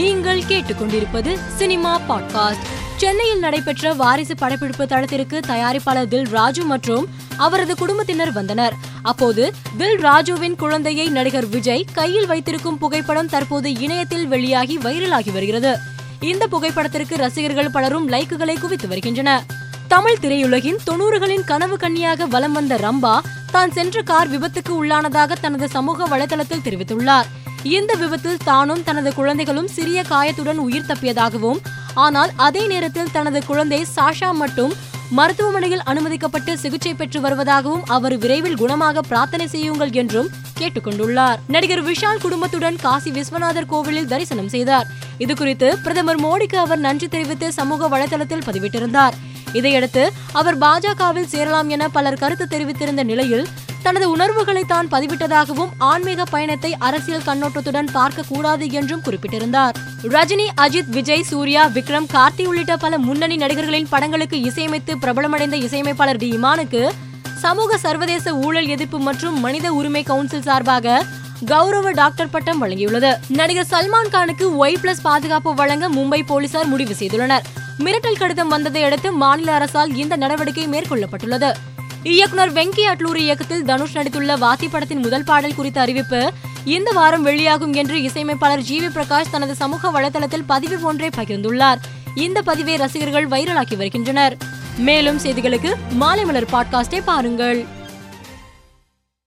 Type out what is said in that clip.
நீங்கள் கேட்டுக்கொண்டிருப்பது cinema podcast. சென்னையில் நடைபெற்ற வாரிசு படப்பிடிப்பு தளத்திற்கு தயாரிப்பாளர் தில் ராஜு மற்றும் அவரது குடும்பத்தினர் வந்தனர். அப்போது தில் ராஜுவின் குழந்தையை நடிகர் விஜய் கையில் வைத்திருக்கும் புகைப்படம் தற்போது இணையத்தில் வெளியாகி வைரலாகி வருகிறது. இந்த புகைப்படத்திற்கு ரசிகர்கள் பலரும் லைக்குகளை குவித்து வருகின்றனர். தமிழ் திரையுலகின் தொண்ணூறுகளின் கனவு கன்னியாக வலம் வந்த ரம்பா தான் சென்ற கார் விபத்துக்கு உள்ளானதாக தனது சமூக வலைதளத்தில் தெரிவித்துள்ளார். இந்த விபத்தில் தானும் தனது குழந்தைகளும் சிறிய காயத்துடன் உயிர் தப்பியதாகவும் ஆனால் அதே நேரத்தில் தனது குழந்தை சாஷா மட்டும் மருத்துவமனையில் அனுமதிக்கப்பட்டு சிகிச்சை பெற்று வருவதாகவும் அவர் விரைவில் குணமாக பிரார்த்தனை செய்யுங்கள் என்றும் கேட்டுக்கொண்டுள்ளார். நடிகர் விஷால் குடும்பத்துடன் காசி விஸ்வநாதர் கோவிலில் தரிசனம் செய்தார். இதுகுறித்து பிரதமர் மோடிக்கு அவர் நன்றி தெரிவித்து சமூக வலைதளத்தில் பதிவிட்டிருந்தார். இதையடுத்து அவர் பாஜகவில் சேரலாம் என பலர் கருத்து தெரிவித்திருந்த நிலையில் தனது உணர்வுகளை தான் பதிவிட்டதாகவும் ஆன்மீக பயணத்தை அரசியல் கண்ணோட்டத்துடன் பார்க்க கூடாது என்றும் குறிப்பிட்டிருந்தார். ரஜினி அஜித் விஜய் சூர்யா விக்ரம் கார்த்தி உள்ளிட்ட பல முன்னணி நடிகர்களின் படங்களுக்கு இசையமைத்து பிரபலமடைந்த இசையமைப்பாளர் டி. இமானுக்கு சமூக சர்வதேச ஊழல் எதிர்ப்பு மற்றும் மனித உரிமை கவுன்சில் சார்பாக கௌரவ டாக்டர் பட்டம் வழங்கியுள்ளது. நடிகர் சல்மான் கானுக்கு ஒய் பிளஸ் பாதுகாப்பு வழங்க மும்பை போலீசார் முடிவு செய்துள்ளனர். மிரட்டல் கடிதம் வந்ததை அடுத்து மாநில அரசால் இந்த நடவடிக்கை மேற்கொள்ளப்பட்டுள்ளது. இயக்குனர் வெங்கி அட்லூரி இயக்கத்தில் தனுஷ் நடித்துள்ள வாத்தி படத்தின் முதல் பாடல் குறித்த அறிவிப்பு இந்த வாரம் வெளியாகும் என்று இசையமைப்பாளர் ஜி வி பிரகாஷ் தனது சமூக வலைதளத்தில் பதிவு ஒன்றை பகிர்ந்துள்ளார். இந்த பதிவை ரசிகர்கள் வைரலாக்கி வருகின்றனர். மேலும் செய்திகளுக்கு மாலை மலர் பாட்காஸ்டை பாருங்கள்.